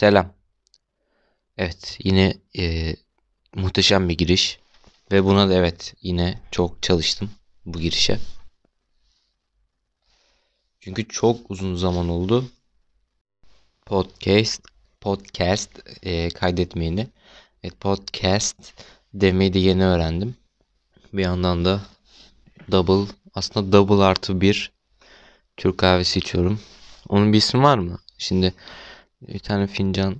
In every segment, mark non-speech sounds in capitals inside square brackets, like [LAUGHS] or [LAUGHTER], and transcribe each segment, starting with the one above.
Selam. Evet yine e, muhteşem bir giriş. Ve buna da evet yine çok çalıştım bu girişe. Çünkü çok uzun zaman oldu. Podcast podcast e, kaydetmeyeni. Evet podcast demeyi de yeni öğrendim. Bir yandan da double aslında double artı bir Türk kahvesi içiyorum. Onun bir ismi var mı? Şimdi bir tane fincan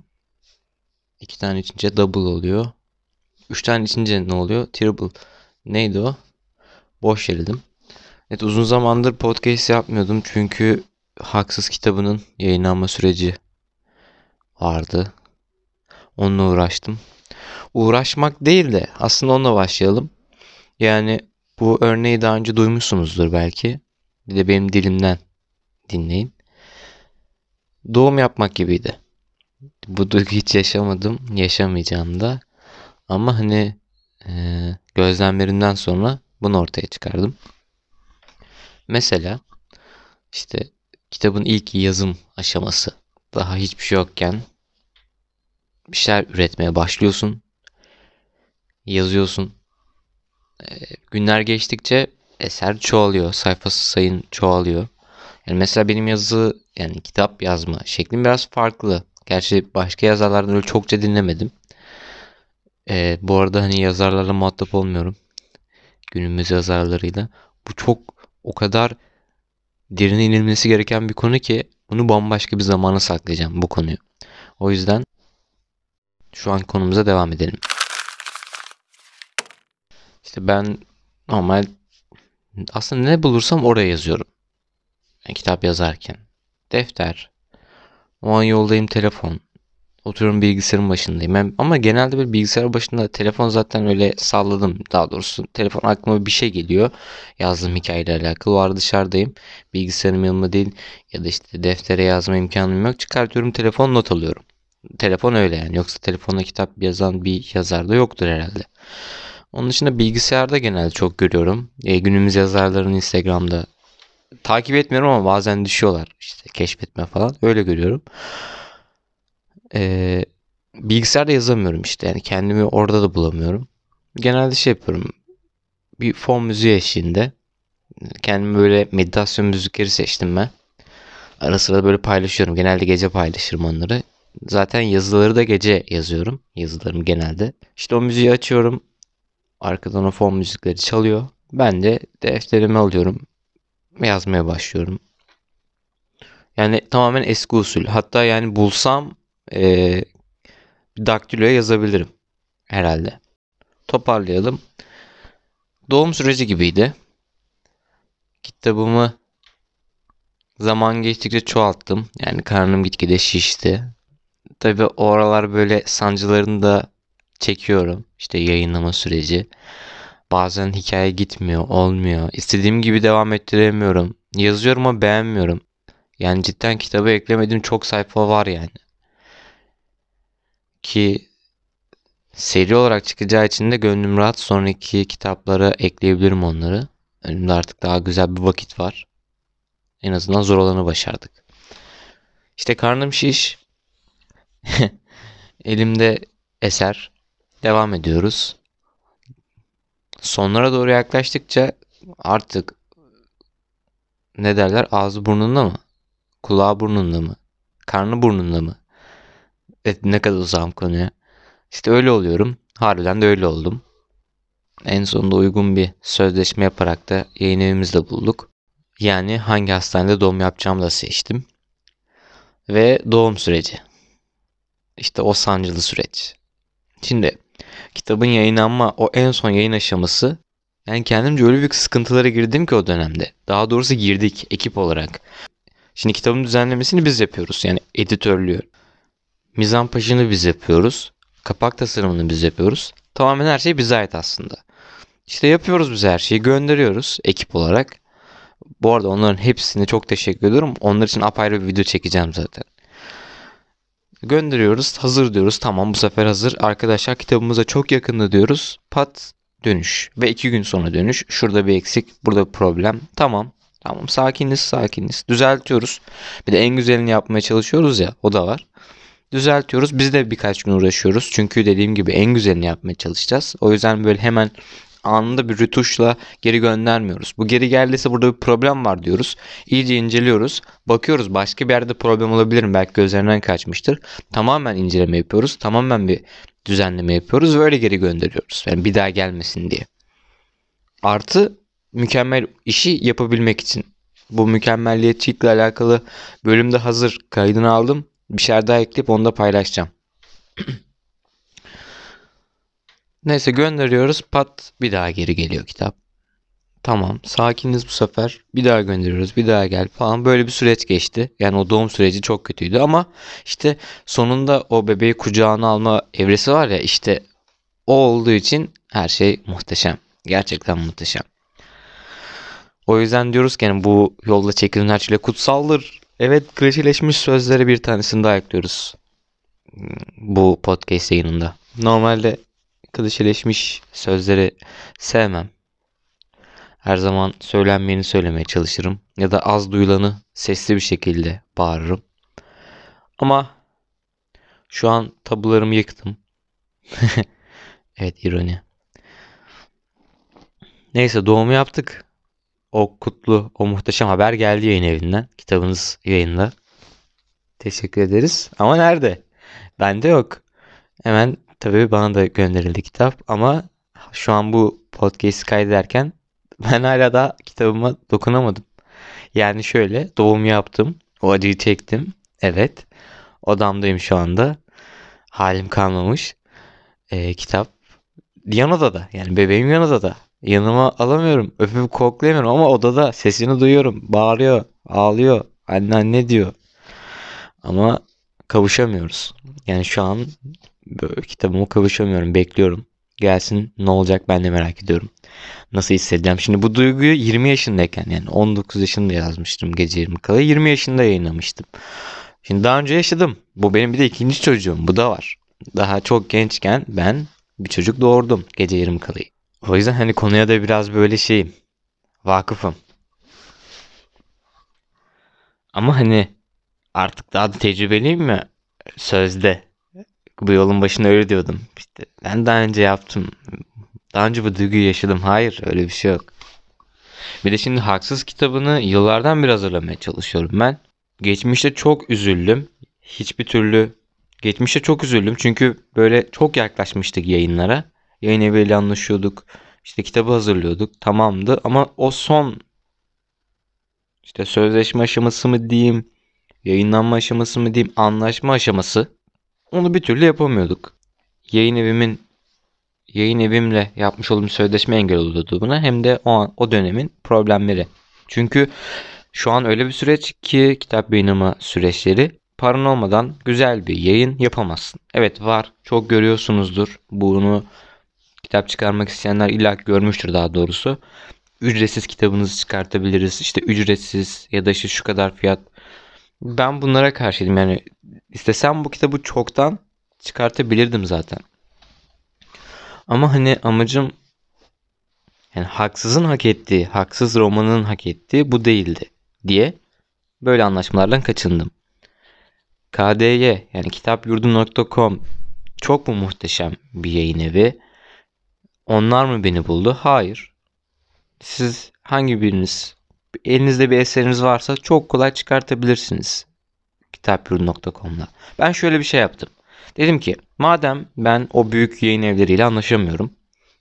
iki tane içince double oluyor. Üç tane içince ne oluyor? Triple. Neydi o? Boş yeredim. Evet uzun zamandır podcast yapmıyordum çünkü Haksız kitabının yayınlanma süreci vardı. Onunla uğraştım. Uğraşmak değil de aslında onunla başlayalım. Yani bu örneği daha önce duymuşsunuzdur belki. Bir de benim dilimden dinleyin. Doğum yapmak gibiydi. Bu duygu hiç yaşamadım. Yaşamayacağım da. Ama hani e, gözlemlerimden sonra bunu ortaya çıkardım. Mesela işte kitabın ilk yazım aşaması daha hiçbir şey yokken bir şeyler üretmeye başlıyorsun. Yazıyorsun. E, günler geçtikçe eser çoğalıyor. Sayfası sayın çoğalıyor. Yani mesela benim yazı yani kitap yazma şeklim biraz farklı. Gerçi başka yazarlardan öyle çokça dinlemedim. Ee, bu arada hani yazarlarla muhatap olmuyorum. Günümüz yazarlarıyla. Bu çok o kadar derine inilmesi gereken bir konu ki bunu bambaşka bir zamana saklayacağım bu konuyu. O yüzden şu an konumuza devam edelim. İşte ben normal aslında ne bulursam oraya yazıyorum. Kitap yazarken. Defter. O an yoldayım telefon. Oturuyorum bilgisayarın başındayım. Ama genelde bir bilgisayar başında telefon zaten öyle salladım. Daha doğrusu telefon aklıma bir şey geliyor. Yazdığım hikayeyle alakalı. O ara dışarıdayım. Bilgisayarım yanımda değil. Ya da işte deftere yazma imkanım yok. Çıkartıyorum telefon not alıyorum. Telefon öyle yani. Yoksa telefonla kitap yazan bir yazar da yoktur herhalde. Onun dışında bilgisayarda genelde çok görüyorum. E, günümüz yazarların Instagram'da takip etmiyorum ama bazen düşüyorlar. İşte keşfetme falan. Öyle görüyorum. Ee, bilgisayarda yazamıyorum işte. Yani kendimi orada da bulamıyorum. Genelde şey yapıyorum. Bir fon müziği eşliğinde. Kendime böyle meditasyon müzikleri seçtim ben. Ara sıra böyle paylaşıyorum. Genelde gece paylaşırım onları. Zaten yazıları da gece yazıyorum. Yazılarım genelde. İşte o müziği açıyorum. Arkadan o fon müzikleri çalıyor. Ben de defterimi alıyorum. Yazmaya başlıyorum. Yani tamamen eski usul. Hatta yani bulsam e, daktiloya yazabilirim herhalde. Toparlayalım. Doğum süreci gibiydi. Kitabımı zaman geçtikçe çoğalttım. Yani karnım gitgide şişti. Tabi o aralar böyle sancılarını da çekiyorum. İşte yayınlama süreci. Bazen hikaye gitmiyor, olmuyor. İstediğim gibi devam ettiremiyorum. Yazıyorum ama beğenmiyorum. Yani cidden kitabı eklemediğim çok sayfa var yani. Ki seri olarak çıkacağı için de gönlüm rahat. Sonraki kitaplara ekleyebilirim onları. Önümde artık daha güzel bir vakit var. En azından zor olanı başardık. İşte karnım şiş. [LAUGHS] Elimde eser. Devam ediyoruz. Sonlara doğru yaklaştıkça artık ne derler ağzı burnunda mı? Kulağı burnunda mı? Karnı burnunda mı? Evet, ne kadar uzağım konuya. İşte öyle oluyorum. Harbiden de öyle oldum. En sonunda uygun bir sözleşme yaparak da yayın evimizde bulduk. Yani hangi hastanede doğum yapacağımı da seçtim. Ve doğum süreci. İşte o sancılı süreç. Şimdi kitabın yayınlanma o en son yayın aşaması yani kendimce öyle büyük sıkıntılara girdim ki o dönemde. Daha doğrusu girdik ekip olarak. Şimdi kitabın düzenlemesini biz yapıyoruz. Yani editörlüğü. Mizampajını biz yapıyoruz. Kapak tasarımını biz yapıyoruz. Tamamen her şey bize ait aslında. İşte yapıyoruz biz her şeyi gönderiyoruz ekip olarak. Bu arada onların hepsine çok teşekkür ediyorum. Onlar için apayrı bir video çekeceğim zaten. Gönderiyoruz. Hazır diyoruz. Tamam bu sefer hazır. Arkadaşlar kitabımıza çok yakında diyoruz. Pat dönüş. Ve iki gün sonra dönüş. Şurada bir eksik. Burada bir problem. Tamam. Tamam sakiniz sakiniz. Düzeltiyoruz. Bir de en güzelini yapmaya çalışıyoruz ya. O da var. düzeltiyoruz. Biz de birkaç gün uğraşıyoruz. Çünkü dediğim gibi en güzelini yapmaya çalışacağız. O yüzden böyle hemen anında bir rütuşla geri göndermiyoruz. Bu geri geldiyse burada bir problem var diyoruz. İyice inceliyoruz. Bakıyoruz başka bir yerde problem olabilir mi? Belki gözlerinden kaçmıştır. Tamamen inceleme yapıyoruz. Tamamen bir düzenleme yapıyoruz ve öyle geri gönderiyoruz. Yani bir daha gelmesin diye. Artı mükemmel işi yapabilmek için. Bu mükemmelliyetçilikle alakalı bölümde hazır kaydını aldım. Bir şeyler daha ekleyip onu da paylaşacağım. [CLEARS THROAT] Neyse gönderiyoruz. Pat bir daha geri geliyor kitap. Tamam sakiniz bu sefer. Bir daha gönderiyoruz. Bir daha gel falan. Böyle bir süreç geçti. Yani o doğum süreci çok kötüydü ama işte sonunda o bebeği kucağına alma evresi var ya işte o olduğu için her şey muhteşem. Gerçekten muhteşem. O yüzden diyoruz ki yani bu yolda çekilen her şeyle kutsaldır. Evet klişeleşmiş sözlere bir tanesini daha ekliyoruz. Bu podcast yayınında. Normalde klişeleşmiş sözleri sevmem. Her zaman söylenmeyeni söylemeye çalışırım. Ya da az duyulanı sesli bir şekilde bağırırım. Ama şu an tabularımı yıktım. [LAUGHS] evet ironi. Neyse doğumu yaptık. O kutlu, o muhteşem haber geldi yayın evinden. Kitabınız yayında. Teşekkür ederiz. Ama nerede? Bende yok. Hemen tabii bana da gönderildi kitap ama şu an bu podcast kaydederken [LAUGHS] ben hala da kitabıma dokunamadım. Yani şöyle doğum yaptım. O acıyı çektim. Evet. Odamdayım şu anda. Halim kalmamış. Ee, kitap yan odada. Yani bebeğim yan odada. Yanıma alamıyorum. Öpüp koklayamıyorum ama odada sesini duyuyorum. Bağırıyor. Ağlıyor. Anne anne diyor. Ama kavuşamıyoruz. Yani şu an kitabıma kavuşamıyorum. Bekliyorum. Gelsin ne olacak ben de merak ediyorum. Nasıl hissedeceğim? Şimdi bu duyguyu 20 yaşındayken yani 19 yaşında yazmıştım gece 20 kala. 20 yaşında yayınlamıştım. Şimdi daha önce yaşadım. Bu benim bir de ikinci çocuğum. Bu da var. Daha çok gençken ben bir çocuk doğurdum gece 20 kalayı. O yüzden hani konuya da biraz böyle şeyim. Vakıfım. Ama hani artık daha da tecrübeliyim mi? Sözde. Bu yolun başında öyle diyordum. İşte ben daha önce yaptım. Daha önce bu duyguyu yaşadım. Hayır öyle bir şey yok. Bir de şimdi Haksız kitabını yıllardan bir hazırlamaya çalışıyorum ben. Geçmişte çok üzüldüm. Hiçbir türlü geçmişte çok üzüldüm. Çünkü böyle çok yaklaşmıştık yayınlara. Yayın eviyle anlaşıyorduk. İşte kitabı hazırlıyorduk. Tamamdı ama o son işte sözleşme aşaması mı diyeyim, yayınlanma aşaması mı diyeyim, anlaşma aşaması onu bir türlü yapamıyorduk. Yayın evimin yayın evimle yapmış olduğum sözleşme engel oluyordu buna hem de o an, o dönemin problemleri. Çünkü şu an öyle bir süreç ki kitap yayınlama süreçleri paran olmadan güzel bir yayın yapamazsın. Evet var. Çok görüyorsunuzdur. Bunu kitap çıkarmak isteyenler illa görmüştür daha doğrusu. Ücretsiz kitabınızı çıkartabiliriz. İşte ücretsiz ya da işte şu kadar fiyat. Ben bunlara karşıydım. Yani istesem bu kitabı çoktan çıkartabilirdim zaten. Ama hani amacım yani haksızın hak ettiği, haksız romanın hak ettiği bu değildi diye böyle anlaşmalardan kaçındım. KDY yani kitapyurdu.com çok mu muhteşem bir yayın evi? Onlar mı beni buldu? Hayır. Siz hangi biriniz elinizde bir eseriniz varsa çok kolay çıkartabilirsiniz kitapyurdu.com'da. Ben şöyle bir şey yaptım. Dedim ki madem ben o büyük yayın evleriyle anlaşamıyorum.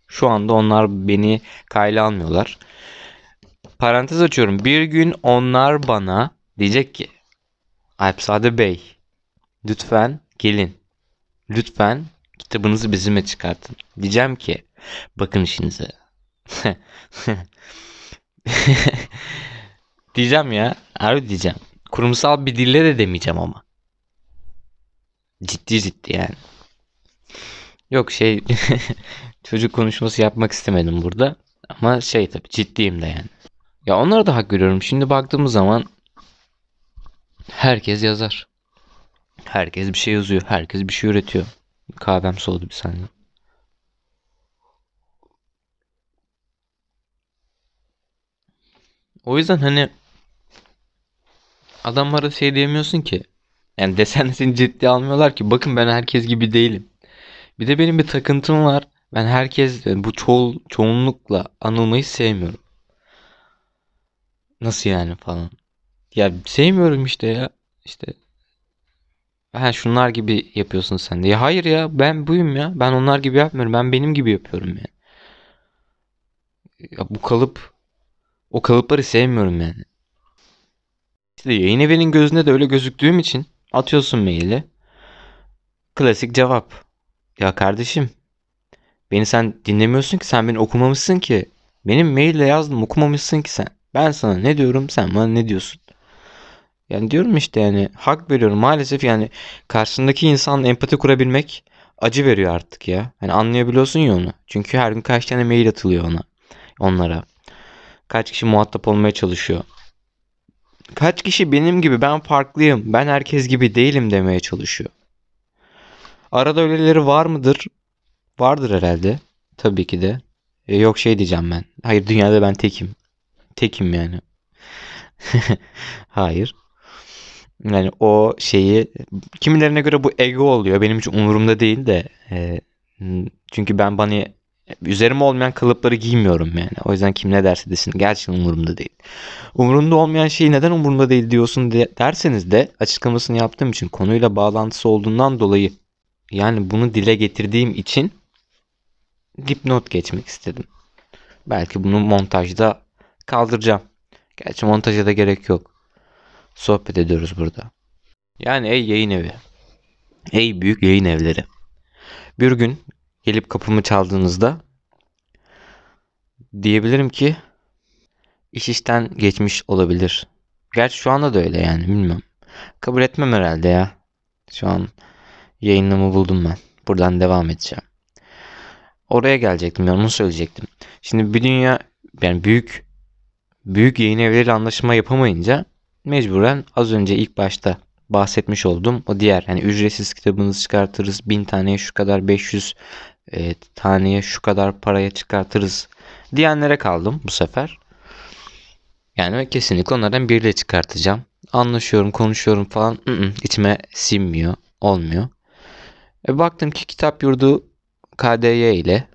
Şu anda onlar beni kayla almıyorlar. Parantez açıyorum. Bir gün onlar bana diyecek ki Alpsade Bey lütfen gelin. Lütfen kitabınızı bizimle çıkartın. Diyeceğim ki bakın işinize. [LAUGHS] diyeceğim ya. Harbi diyeceğim. Kurumsal bir dille de demeyeceğim ama. Ciddi ciddi yani. Yok şey [LAUGHS] çocuk konuşması yapmak istemedim burada. Ama şey tabii ciddiyim de yani. Ya onlara da hak veriyorum. Şimdi baktığımız zaman herkes yazar. Herkes bir şey yazıyor. Herkes bir şey üretiyor. Kahvem soğudu bir saniye. O yüzden hani adamlara şey diyemiyorsun ki Yani desen de seni ciddi almıyorlar ki. Bakın ben herkes gibi değilim. Bir de benim bir takıntım var. Ben herkes bu çoğul, çoğunlukla anılmayı sevmiyorum. Nasıl yani falan. Ya sevmiyorum işte ya. İşte ha şunlar gibi yapıyorsun sen de. Ya hayır ya ben buyum ya. Ben onlar gibi yapmıyorum. Ben benim gibi yapıyorum yani. Ya bu kalıp o kalıpları sevmiyorum yani. İşte yayın evinin gözünde de öyle gözüktüğüm için atıyorsun maili. Klasik cevap. Ya kardeşim beni sen dinlemiyorsun ki sen beni okumamışsın ki. Benim maille yazdım okumamışsın ki sen. Ben sana ne diyorum sen bana ne diyorsun? Yani diyorum işte yani hak veriyorum maalesef yani karşısındaki insan empati kurabilmek acı veriyor artık ya. Hani anlayabiliyorsun ya onu. Çünkü her gün kaç tane mail atılıyor ona onlara. Kaç kişi muhatap olmaya çalışıyor. Kaç kişi benim gibi ben farklıyım, ben herkes gibi değilim demeye çalışıyor. Arada öyleleri var mıdır? Vardır herhalde. Tabii ki de. E, yok şey diyeceğim ben. Hayır dünyada ben tekim. Tekim yani. [LAUGHS] Hayır. Yani o şeyi kimilerine göre bu ego oluyor. Benim hiç umurumda değil de. E, çünkü ben bana üzerime olmayan kalıpları giymiyorum yani. O yüzden kim ne derse desin gerçekten umurumda değil. Umurumda olmayan şey neden umurumda değil diyorsun de, derseniz de açıklamasını yaptığım için konuyla bağlantısı olduğundan dolayı yani bunu dile getirdiğim için dipnot geçmek istedim. Belki bunu montajda kaldıracağım. Gerçi montaja da gerek yok. Sohbet ediyoruz burada. Yani ey yayın evi. Ey büyük yayın evleri. Bir gün gelip kapımı çaldığınızda diyebilirim ki iş işten geçmiş olabilir. Gerçi şu anda da öyle yani bilmiyorum. Kabul etmem herhalde ya. Şu an yayınımı buldum ben. Buradan devam edeceğim. Oraya gelecektim ya onu söyleyecektim. Şimdi bir dünya yani büyük büyük yayın evleri anlaşma yapamayınca mecburen az önce ilk başta bahsetmiş olduğum o diğer yani ücretsiz kitabınızı çıkartırız bin taneye şu kadar 500 e, taneye şu kadar paraya çıkartırız diyenlere kaldım bu sefer. Yani kesinlikle onlardan biriyle çıkartacağım. Anlaşıyorum, konuşuyorum falan. I-ı, içime sinmiyor, olmuyor. E, baktım ki kitap yurdu KDY ile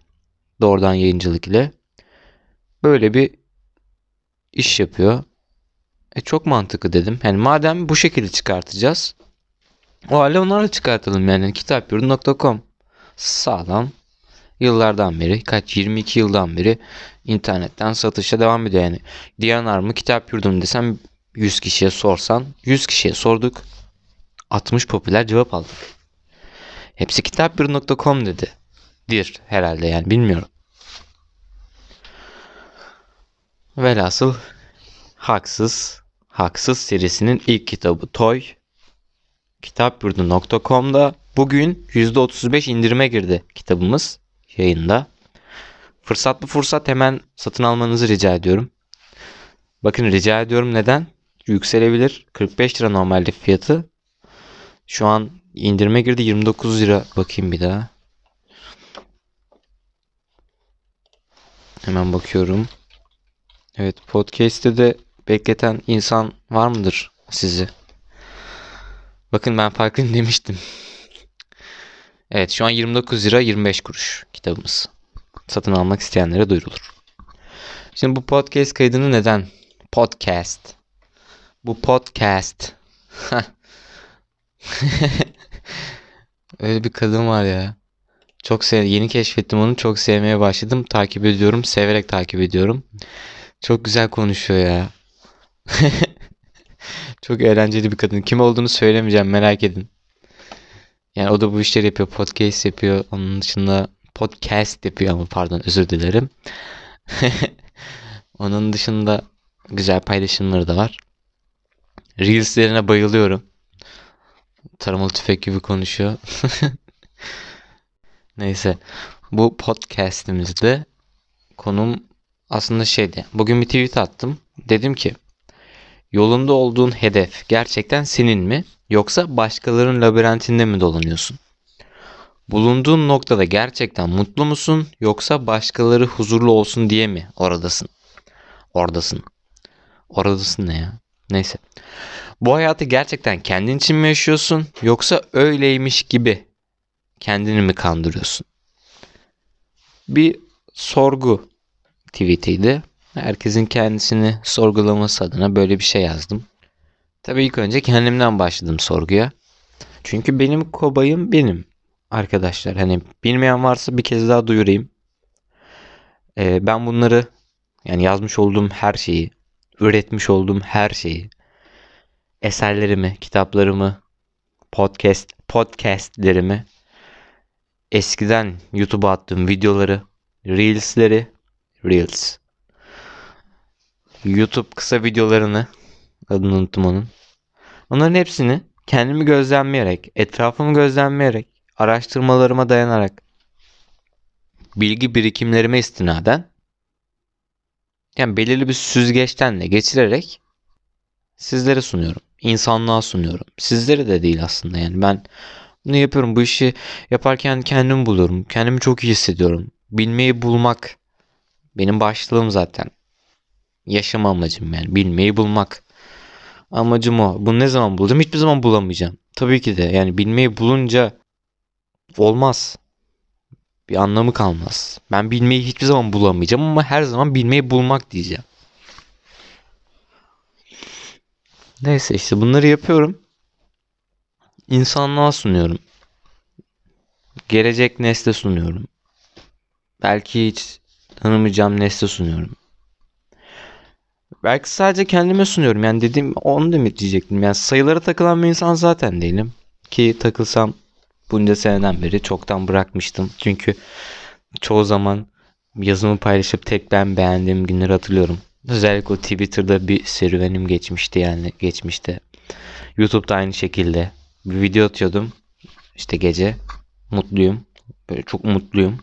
doğrudan yayıncılık ile böyle bir iş yapıyor. E çok mantıklı dedim. Yani madem bu şekilde çıkartacağız. O halde onlarla çıkartalım yani kitapyurdu.com sağlam yıllardan beri kaç 22 yıldan beri internetten satışa devam ediyor yani. Diyanar mı kitap yurdum desem 100 kişiye sorsan 100 kişiye sorduk 60 popüler cevap aldık. Hepsi kitapyurdu.com dedi. Dir herhalde yani bilmiyorum. Velhasıl Haksız Haksız serisinin ilk kitabı Toy kitapyurdu.com'da bugün %35 indirime girdi kitabımız yayında. Fırsatlı fırsat hemen satın almanızı rica ediyorum. Bakın rica ediyorum neden? Yükselebilir. 45 lira normalde fiyatı. Şu an indirime girdi 29 lira. Bakayım bir daha. Hemen bakıyorum. Evet podcast'te de bekleten insan var mıdır sizi? Bakın ben farklıyım [LAUGHS] demiştim. Evet şu an 29 lira 25 kuruş kitabımız. Satın almak isteyenlere duyurulur. Şimdi bu podcast kaydını neden? Podcast. Bu podcast. [LAUGHS] Öyle bir kadın var ya. Çok sev yeni keşfettim onu. Çok sevmeye başladım. Takip ediyorum. Severek takip ediyorum. Çok güzel konuşuyor ya. [LAUGHS] Çok eğlenceli bir kadın. Kim olduğunu söylemeyeceğim merak edin. Yani o da bu işleri yapıyor. Podcast yapıyor. Onun dışında podcast yapıyor ama pardon özür dilerim. [LAUGHS] Onun dışında güzel paylaşımları da var. Reels'lerine bayılıyorum. Taramalı tüfek gibi konuşuyor. [LAUGHS] Neyse. Bu podcast'imizde konum aslında şeydi. Bugün bir tweet attım. Dedim ki Yolunda olduğun hedef gerçekten senin mi yoksa başkalarının labirentinde mi dolanıyorsun? Bulunduğun noktada gerçekten mutlu musun yoksa başkaları huzurlu olsun diye mi oradasın? Oradasın. Oradasın ne ya? Neyse. Bu hayatı gerçekten kendin için mi yaşıyorsun yoksa öyleymiş gibi kendini mi kandırıyorsun? Bir sorgu tweetiydi. Herkesin kendisini sorgulaması adına böyle bir şey yazdım. Tabii ilk önce kendimden başladım sorguya. Çünkü benim kobayım benim arkadaşlar. Hani bilmeyen varsa bir kez daha duyurayım. Ee, ben bunları yani yazmış olduğum her şeyi, üretmiş olduğum her şeyi, eserlerimi, kitaplarımı, podcast, podcastlerimi, eskiden YouTube'a attığım videoları, Reels'leri, Reels, YouTube kısa videolarını, adını unuttum onun. Onların hepsini kendimi gözlemleyerek, etrafımı gözlemleyerek, araştırmalarıma dayanarak, bilgi birikimlerime istinaden, yani belirli bir süzgeçten geçirerek sizlere sunuyorum. İnsanlığa sunuyorum. Sizlere de değil aslında yani ben bunu yapıyorum. Bu işi yaparken kendimi buluyorum. Kendimi çok iyi hissediyorum. Bilmeyi bulmak benim başlığım zaten. Yaşam amacım yani bilmeyi bulmak. Amacım o. Bunu ne zaman bulacağım? Hiçbir zaman bulamayacağım. Tabii ki de yani bilmeyi bulunca olmaz. Bir anlamı kalmaz. Ben bilmeyi hiçbir zaman bulamayacağım ama her zaman bilmeyi bulmak diyeceğim. Neyse işte bunları yapıyorum. İnsanlığa sunuyorum. Gelecek nesle sunuyorum. Belki hiç tanımayacağım nesle sunuyorum. Belki sadece kendime sunuyorum. Yani dediğim onu demek diyecektim. Yani sayılara takılan bir insan zaten değilim. Ki takılsam bunca seneden beri çoktan bırakmıştım. Çünkü çoğu zaman yazımı paylaşıp tek ben beğendiğim günleri hatırlıyorum. Özellikle o Twitter'da bir serüvenim geçmişti yani geçmişti. YouTube'da aynı şekilde bir video atıyordum. İşte gece mutluyum. Böyle çok mutluyum.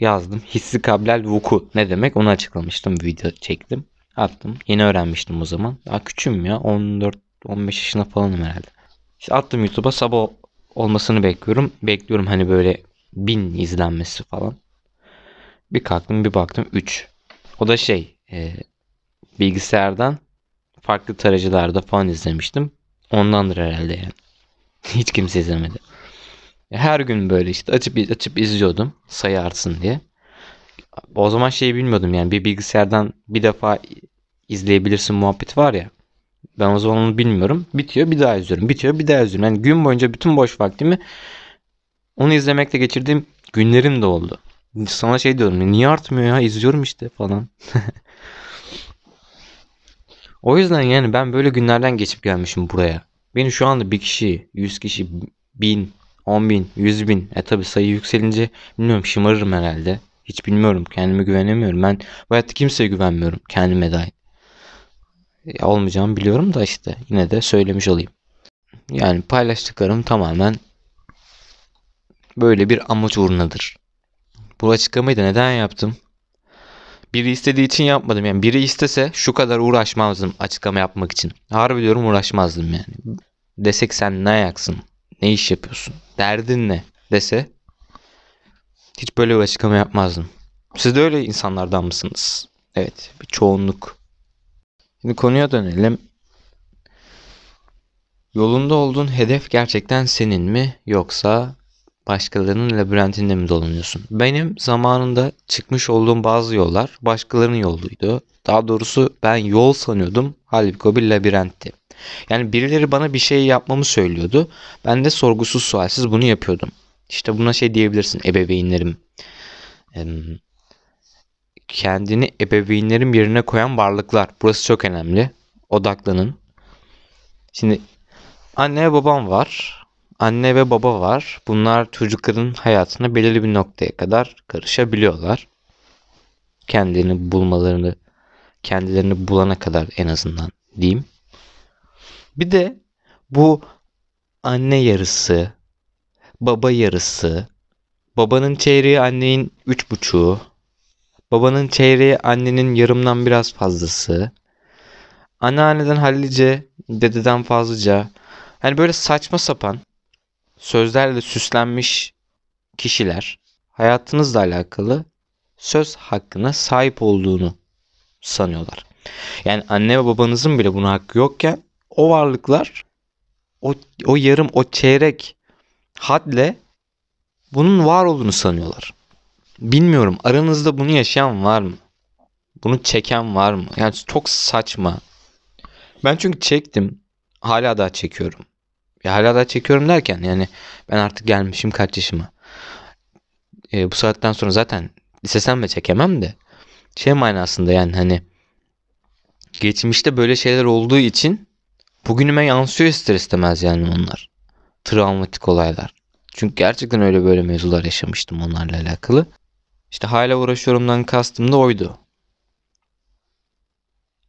Yazdım. Hissi kablel vuku ne demek onu açıklamıştım. Video çektim. Attım. Yeni öğrenmiştim o zaman. Daha küçüğüm ya. 14 15 yaşında falanım herhalde. İşte attım YouTube'a sabah olmasını bekliyorum. Bekliyorum hani böyle bin izlenmesi falan. Bir kalktım bir baktım 3. O da şey e, bilgisayardan farklı tarayıcılarda falan izlemiştim. Ondandır herhalde yani. [LAUGHS] Hiç kimse izlemedi. Her gün böyle işte açıp açıp izliyordum sayı artsın diye. O zaman şeyi bilmiyordum yani bir bilgisayardan bir defa izleyebilirsin muhabbeti var ya. Ben o zaman onu bilmiyorum. Bitiyor bir daha izliyorum. Bitiyor bir daha izliyorum. Yani gün boyunca bütün boş vaktimi onu izlemekle geçirdiğim günlerim de oldu. Sana şey diyorum niye artmıyor ya izliyorum işte falan. [LAUGHS] o yüzden yani ben böyle günlerden geçip gelmişim buraya. Beni şu anda bir kişi, yüz kişi, bin, on bin, yüz bin. E tabi sayı yükselince bilmiyorum şımarırım herhalde. Hiç bilmiyorum. Kendime güvenemiyorum. Ben bu hayatta kimseye güvenmiyorum. Kendime dair. Ya olmayacağımı biliyorum da işte yine de söylemiş olayım. Yani paylaştıklarım tamamen böyle bir amaç uğrunadır. Bu açıklamayı da neden yaptım? Biri istediği için yapmadım. Yani biri istese şu kadar uğraşmazdım açıklama yapmak için. Harbi diyorum uğraşmazdım yani. Desek sen ne ayaksın? Ne iş yapıyorsun? Derdin ne? Dese hiç böyle bir açıklama yapmazdım. Siz de öyle insanlardan mısınız? Evet, bir çoğunluk. Şimdi konuya dönelim. Yolunda olduğun hedef gerçekten senin mi yoksa başkalarının labirentinde mi dolanıyorsun? Benim zamanında çıkmış olduğum bazı yollar başkalarının yoluydu. Daha doğrusu ben yol sanıyordum. Halbuki o bir labirentti. Yani birileri bana bir şey yapmamı söylüyordu. Ben de sorgusuz sualsiz bunu yapıyordum. İşte buna şey diyebilirsin ebeveynlerim. Kendini ebeveynlerin yerine koyan varlıklar. Burası çok önemli. Odaklanın. Şimdi anne ve babam var. Anne ve baba var. Bunlar çocukların hayatına belirli bir noktaya kadar karışabiliyorlar. Kendini bulmalarını, kendilerini bulana kadar en azından diyeyim. Bir de bu anne yarısı, baba yarısı, babanın çeyreği annenin üç buçuğu, babanın çeyreği annenin yarımdan biraz fazlası, anneanneden hallice, dededen fazlaca, hani böyle saçma sapan sözlerle süslenmiş kişiler hayatınızla alakalı söz hakkına sahip olduğunu sanıyorlar. Yani anne ve babanızın bile buna hakkı yokken o varlıklar o, o yarım o çeyrek hadle bunun var olduğunu sanıyorlar. Bilmiyorum aranızda bunu yaşayan var mı? Bunu çeken var mı? Yani çok saçma. Ben çünkü çektim. Hala daha çekiyorum. Ya hala daha çekiyorum derken yani ben artık gelmişim kaç yaşıma. Ee, bu saatten sonra zaten istesem de çekemem de. Şey manasında yani hani geçmişte böyle şeyler olduğu için bugünüme yansıyor ister istemez yani onlar. Travmatik olaylar. Çünkü gerçekten öyle böyle mevzular yaşamıştım onlarla alakalı. İşte hala uğraşıyorumdan kastım da oydu.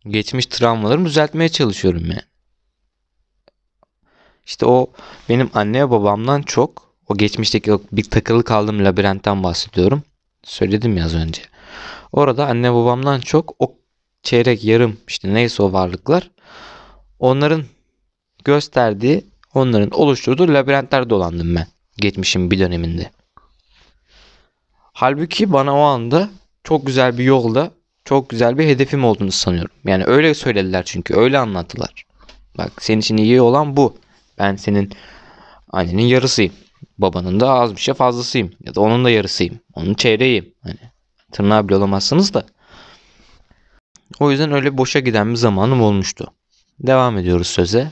Geçmiş travmalarımı düzeltmeye çalışıyorum yani. İşte o benim anne ve babamdan çok o geçmişteki o bir takılı kaldığım labirentten bahsediyorum. Söyledim ya az önce. Orada anne babamdan çok o çeyrek yarım işte neyse o varlıklar onların gösterdiği onların oluşturduğu labirentler dolandım ben geçmişim bir döneminde. Halbuki bana o anda çok güzel bir yolda çok güzel bir hedefim olduğunu sanıyorum. Yani öyle söylediler çünkü öyle anlattılar. Bak senin için iyi olan bu. Ben senin annenin yarısıyım. Babanın da az bir şey fazlasıyım. Ya da onun da yarısıyım. Onun çeyreğiyim. Hani tırnağı bile olamazsınız da. O yüzden öyle boşa giden bir zamanım olmuştu. Devam ediyoruz söze.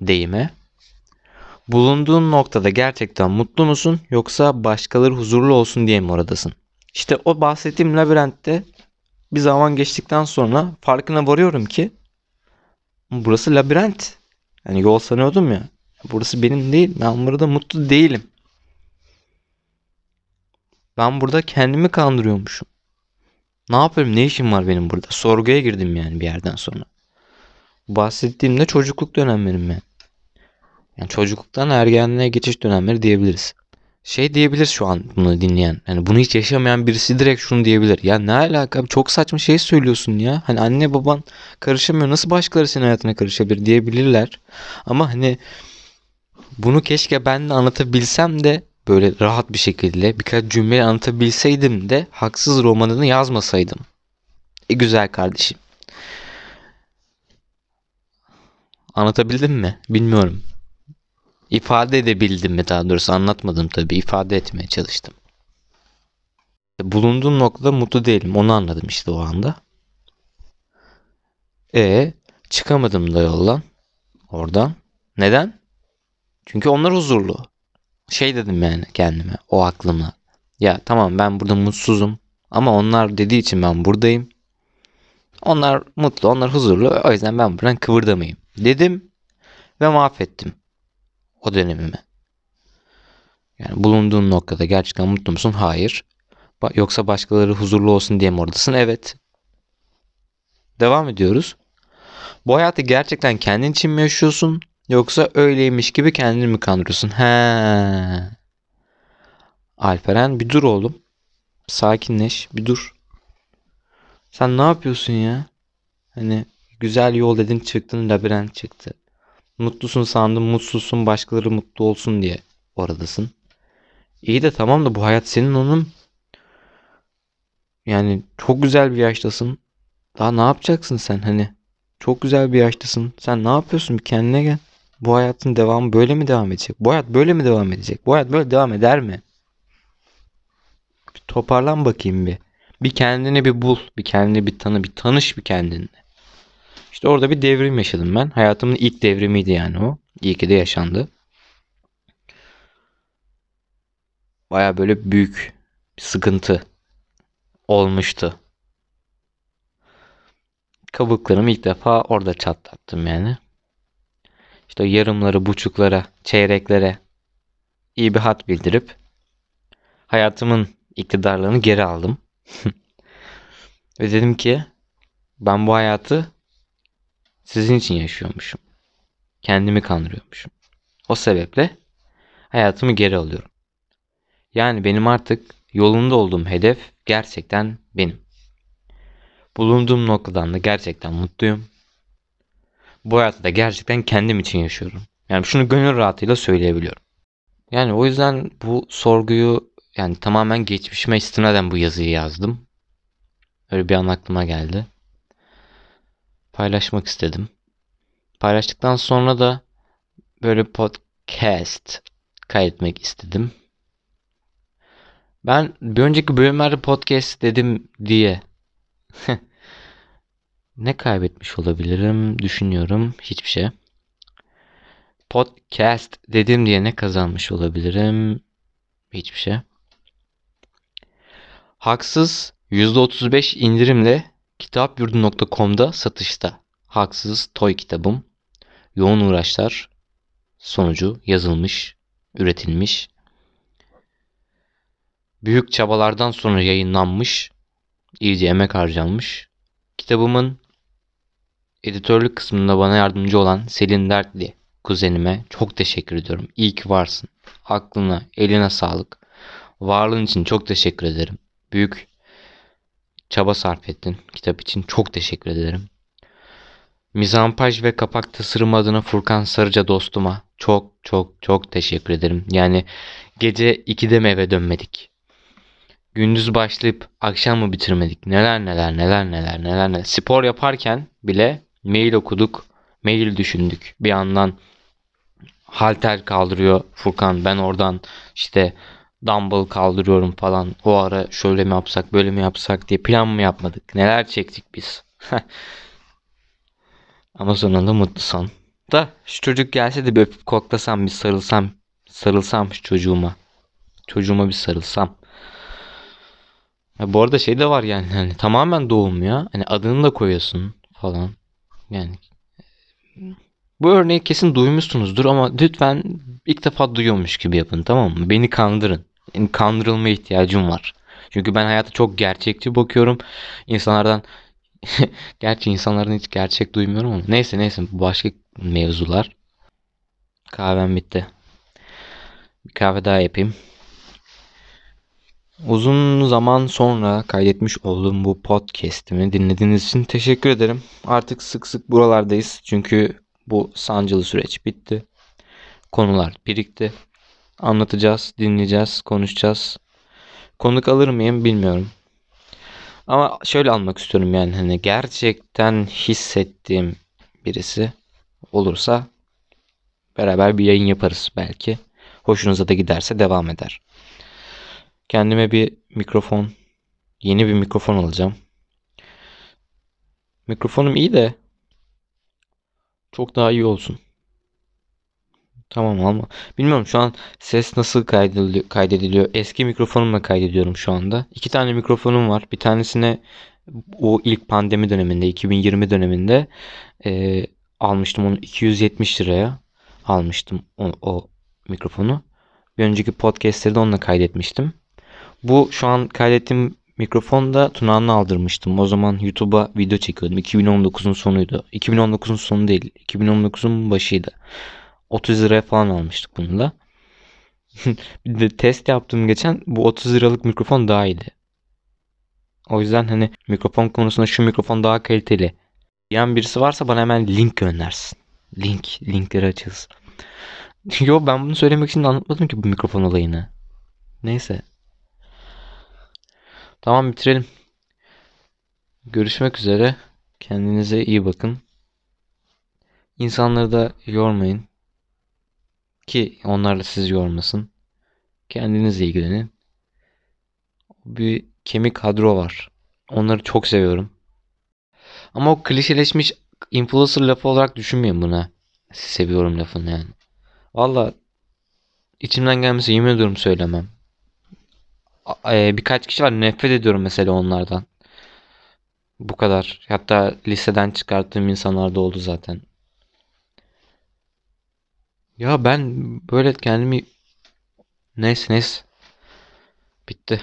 Deyime. Bulunduğun noktada gerçekten mutlu musun yoksa başkaları huzurlu olsun diye mi oradasın? İşte o bahsettiğim labirentte bir zaman geçtikten sonra farkına varıyorum ki burası labirent. Yani yol sanıyordum ya. Burası benim değil. Ben burada mutlu değilim. Ben burada kendimi kandırıyormuşum. Ne yapıyorum? Ne işim var benim burada? Sorguya girdim yani bir yerden sonra. Bahsettiğimde çocukluk dönemlerim ben. Yani çocukluktan ergenliğe geçiş dönemleri diyebiliriz. Şey diyebilir şu an bunu dinleyen. Yani bunu hiç yaşamayan birisi direkt şunu diyebilir. Ya ne alaka? Çok saçma şey söylüyorsun ya. Hani anne baban karışamıyor. Nasıl başkaları senin hayatına karışabilir diyebilirler. Ama hani bunu keşke ben de anlatabilsem de böyle rahat bir şekilde birkaç cümle anlatabilseydim de haksız romanını yazmasaydım. E güzel kardeşim. Anlatabildim mi? Bilmiyorum. İfade edebildim mi daha doğrusu anlatmadım tabii. ifade etmeye çalıştım. Bulunduğum noktada mutlu değilim. Onu anladım işte o anda. E çıkamadım da yoldan. Oradan. Neden? Çünkü onlar huzurlu. Şey dedim yani kendime o aklıma. Ya tamam ben burada mutsuzum. Ama onlar dediği için ben buradayım. Onlar mutlu, onlar huzurlu. O yüzden ben buradan kıvırdamayayım. Dedim ve mahvettim o dönemimi. Yani bulunduğun noktada gerçekten mutlu musun? Hayır. Yoksa başkaları huzurlu olsun diye mi oradasın? Evet. Devam ediyoruz. Bu hayatı gerçekten kendin için mi yaşıyorsun? Yoksa öyleymiş gibi kendini mi kandırıyorsun? He. Alperen bir dur oğlum. Sakinleş bir dur. Sen ne yapıyorsun ya? Hani güzel yol dedin çıktın labirent çıktı. Mutlusun sandım mutsuzsun başkaları mutlu olsun diye oradasın. İyi de tamam da bu hayat senin onun. Yani çok güzel bir yaştasın. Daha ne yapacaksın sen hani? Çok güzel bir yaştasın. Sen ne yapıyorsun? Bir kendine gel. Bu hayatın devamı böyle mi devam edecek? Bu hayat böyle mi devam edecek? Bu hayat böyle devam eder mi? Bir toparlan bakayım bir. Bir kendini bir bul. Bir kendini bir tanı. Bir tanış bir kendinle. İşte orada bir devrim yaşadım ben. Hayatımın ilk devrimiydi yani o. İyi ki de yaşandı. Baya böyle büyük bir sıkıntı olmuştu. Kabuklarımı ilk defa orada çatlattım yani. İşte yarımları, buçuklara, çeyreklere iyi bir hat bildirip hayatımın iktidarlarını geri aldım. [LAUGHS] Ve dedim ki ben bu hayatı sizin için yaşıyormuşum. Kendimi kandırıyormuşum. O sebeple hayatımı geri alıyorum. Yani benim artık yolunda olduğum hedef gerçekten benim. Bulunduğum noktadan da gerçekten mutluyum. Bu hayatı da gerçekten kendim için yaşıyorum. Yani şunu gönül rahatıyla söyleyebiliyorum. Yani o yüzden bu sorguyu yani tamamen geçmişime istinaden bu yazıyı yazdım. Öyle bir an aklıma geldi. Paylaşmak istedim. Paylaştıktan sonra da böyle podcast kaydetmek istedim. Ben bir önceki bölümlerde podcast dedim diye [LAUGHS] ne kaybetmiş olabilirim düşünüyorum. Hiçbir şey. Podcast dedim diye ne kazanmış olabilirim? Hiçbir şey. Haksız %35 indirimle kitapyurdu.com'da satışta. Haksız toy kitabım. Yoğun uğraşlar sonucu yazılmış, üretilmiş. Büyük çabalardan sonra yayınlanmış. iyice emek harcanmış. Kitabımın editörlük kısmında bana yardımcı olan Selin Dertli kuzenime çok teşekkür ediyorum. İyi ki varsın. Aklına, eline sağlık. Varlığın için çok teşekkür ederim. Büyük çaba sarf ettin kitap için. Çok teşekkür ederim. Mizampaj ve kapak tasarım adına Furkan Sarıca dostuma çok çok çok teşekkür ederim. Yani gece 2'de mi eve dönmedik? Gündüz başlayıp akşam mı bitirmedik? Neler neler neler neler neler neler. Spor yaparken bile mail okuduk, mail düşündük. Bir yandan halter kaldırıyor Furkan. Ben oradan işte dumbbell kaldırıyorum falan. O ara şöyle mi yapsak böyle mi yapsak diye plan mı yapmadık? Neler çektik biz? [LAUGHS] Ama sonunda mutlu son. Da şu çocuk gelse de bir öpüp koklasam bir sarılsam. Sarılsam şu çocuğuma. Çocuğuma bir sarılsam. Ya bu arada şey de var yani hani tamamen doğum ya. Hani adını da koyuyorsun falan. Yani bu örneği kesin duymuşsunuzdur ama lütfen ilk defa duyuyormuş gibi yapın tamam mı? Beni kandırın. Kandırılma ihtiyacım var. Çünkü ben hayata çok gerçekçi bakıyorum. İnsanlardan [LAUGHS] gerçi insanlardan hiç gerçek duymuyorum ama neyse neyse bu başka mevzular. Kahvem bitti. Bir kahve daha yapayım. Uzun zaman sonra kaydetmiş olduğum bu podcast'imi dinlediğiniz için teşekkür ederim. Artık sık sık buralardayız. Çünkü bu sancılı süreç bitti. Konular birikti. Anlatacağız, dinleyeceğiz, konuşacağız. Konuk alır mıyım bilmiyorum. Ama şöyle almak istiyorum yani hani gerçekten hissettiğim birisi olursa beraber bir yayın yaparız belki. Hoşunuza da giderse devam eder. Kendime bir mikrofon, yeni bir mikrofon alacağım. Mikrofonum iyi de çok daha iyi olsun. Tamam ama bilmiyorum şu an ses nasıl kaydediliyor. Eski mikrofonumla kaydediyorum şu anda. İki tane mikrofonum var. Bir tanesine o ilk pandemi döneminde 2020 döneminde e, almıştım onu 270 liraya almıştım o, o mikrofonu. Bir önceki podcast'leri de onunla kaydetmiştim. Bu şu an kaydettiğim mikrofonu da Tunağan'la aldırmıştım. O zaman YouTube'a video çekiyordum. 2019'un sonuydu. 2019'un sonu değil. 2019'un başıydı. 30 liraya falan almıştık bunu da. [LAUGHS] bir de test yaptım geçen. Bu 30 liralık mikrofon daha iyiydi. O yüzden hani mikrofon konusunda şu mikrofon daha kaliteli. Diyen birisi varsa bana hemen link göndersin. Link, linkleri açılsın. [LAUGHS] Yo ben bunu söylemek için anlatmadım ki bu mikrofon olayını. Neyse. Tamam bitirelim. Görüşmek üzere. Kendinize iyi bakın. İnsanları da yormayın. Ki onlar da sizi yormasın. Kendinizle ilgilenin. Bir kemik kadro var. Onları çok seviyorum. Ama o klişeleşmiş influencer lafı olarak düşünmeyin buna. Seviyorum lafını yani. Valla içimden gelmesi yemin ediyorum söylemem. E, birkaç kişi var nefret ediyorum mesela onlardan. Bu kadar. Hatta liseden çıkarttığım insanlar da oldu zaten. Ya ben böyle kendimi... Neyse neyse. Bitti.